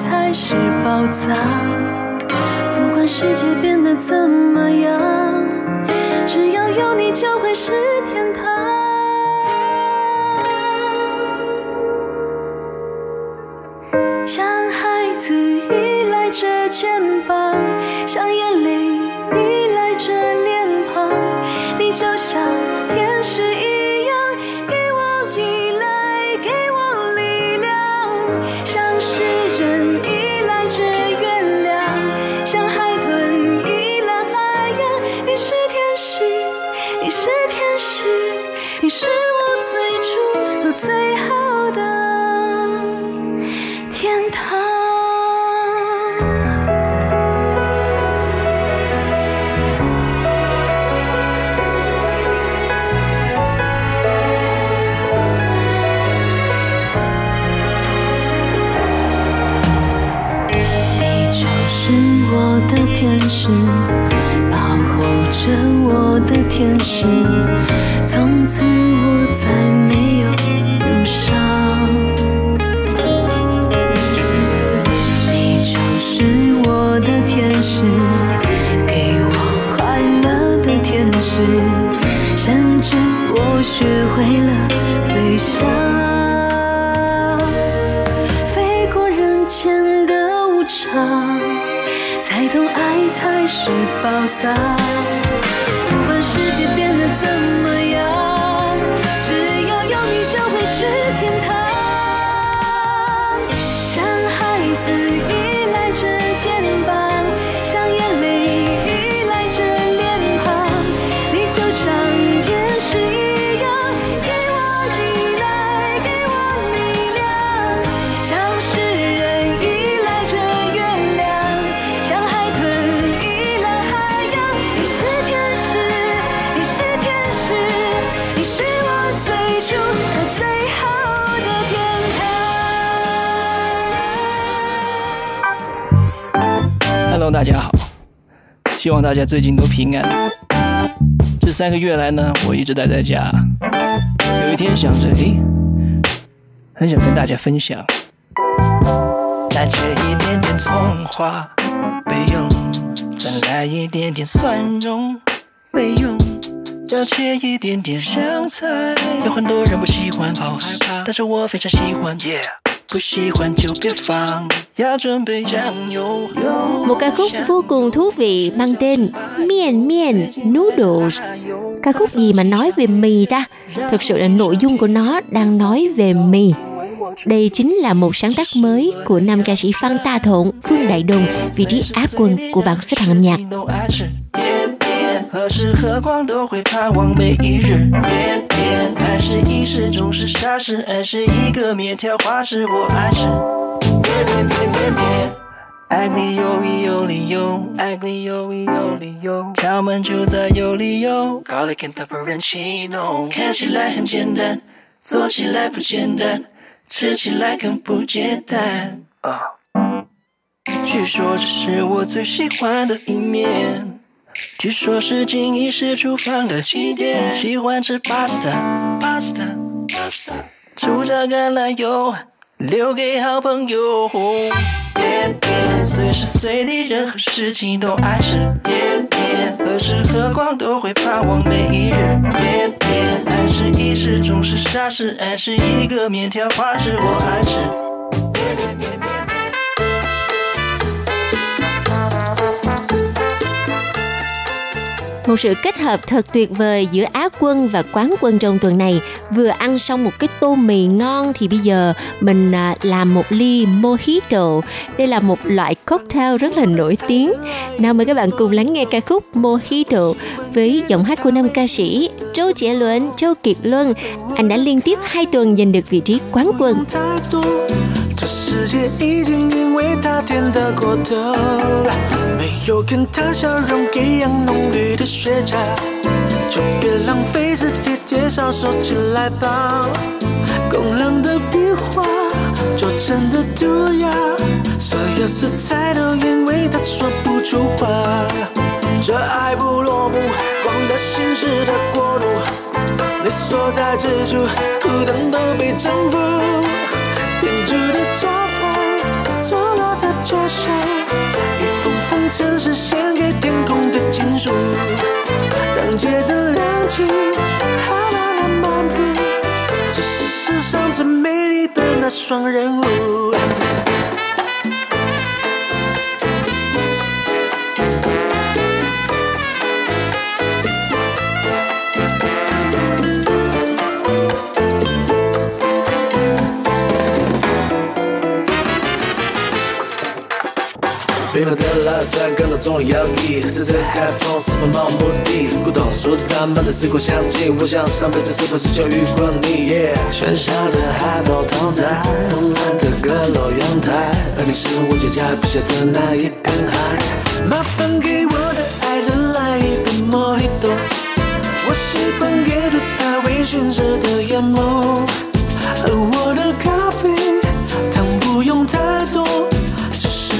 才是宝藏。不管世界变得怎么样，只要有你就会是天堂懂爱才是宝藏。望大家最近都平安。这三个月来呢，我一直待在家。有一天想着，诶，很想跟大家分享。来切一点点葱花备用，再来一点点蒜蓉备用，要切一点点香菜。有很多人不喜欢，好害怕，但是我非常喜欢。不喜欢就别放，要准备酱油。 Một ca khúc vô cùng thú vị mang tên Miên Miên Noodles. Ca khúc gì mà nói về mì ta? Thực sự là nội dung của nó đang nói về mì. Đây chính là một sáng tác mới của nam ca sĩ Phan Ta Thộn, Phương Đại Đồng, vị trí Á quân của bảng xếp hạng âm nhạc. 都爱吃变变，何时何光都会盼望每一日 爱是一时，总是傻事，爱是一个面条花式，我爱吃变变变变变。爱你有理有理由，爱你有理有理由，敲门就在有理由。Garlic and pepperoncino，看起来很简单，做起来不简单，吃起来更不简单。啊、据说这是我最喜欢的一面。据说是经意是厨房的起点，喜欢吃 pasta，pasta，pasta，主炸橄榄油留给好朋友。变变，随时随地任何事情都爱吃。变变，何时何况都会盼望每一日。变变，爱是一时，总是傻事，爱是一个面条花式，我爱吃。Một sự kết hợp thật tuyệt vời giữa Á quân và quán quân trong tuần này. Vừa ăn xong một cái tô mì ngon thì bây giờ mình à, làm một ly mojito. Đây là một loại cocktail rất là nổi tiếng. Nào mời các bạn cùng lắng nghe ca khúc Mojito với giọng hát của nam ca sĩ Châu Trẻ Luân, Châu Kiệt Luân. Anh đã liên tiếp hai tuần giành được vị trí quán quân. 世界已经因为他甜得过头，没有跟他笑容一样浓郁的雪茄，就别浪费时间介绍，说起来吧。工人的笔画，做成的涂鸦，所有色彩都因为他说不出话。这爱不落幕，忘了心事的国度，你所在之处，孤单都被征服。的招牌，错落在桌上，一封封城市献给天空的情书，当街灯亮起，好慢慢漫步，这是世上最美丽的那双人舞。冰冷的拉赞感到重力摇曳，在这海风四方漫无目的，古董书摊满在时光相近，我想上辈子是不是就遇过你喧嚣的海报躺在慵懒的阁楼阳台，而你是我脚下笔下的那一片海。麻烦给我的爱人来一杯 Mojito，我习惯阅读他微醺时的眼眸，而我的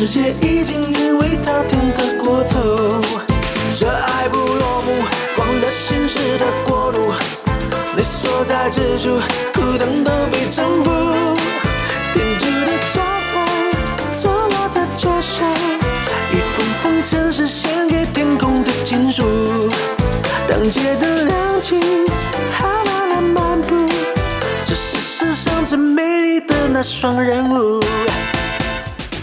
世界已经因为他甜得过头，这爱不落幕，忘了心事的国度，你所在之处，孤单都被征服。编织的招牌，错落在桌上，一封封城市献给天空的情书，当街灯亮起，好慢慢漫步，这是世上最美丽的那双人舞。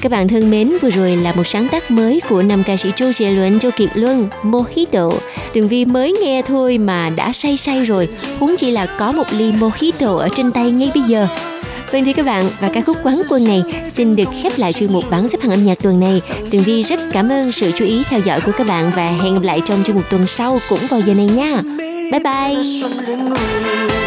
Các bạn thân mến, vừa rồi là một sáng tác mới của nam ca sĩ Châu Dệ Luân, Châu Kiệt Luân, Mojito. Tường Vi mới nghe thôi mà đã say say rồi, huống chỉ là có một ly Mojito ở trên tay ngay bây giờ. Vâng thưa các bạn, và ca khúc quán quân này xin được khép lại chuyên mục bảng xếp hạng âm nhạc tuần này. Tường Vi rất cảm ơn sự chú ý theo dõi của các bạn và hẹn gặp lại trong chuyên mục tuần sau cũng vào giờ này nha. Bye bye!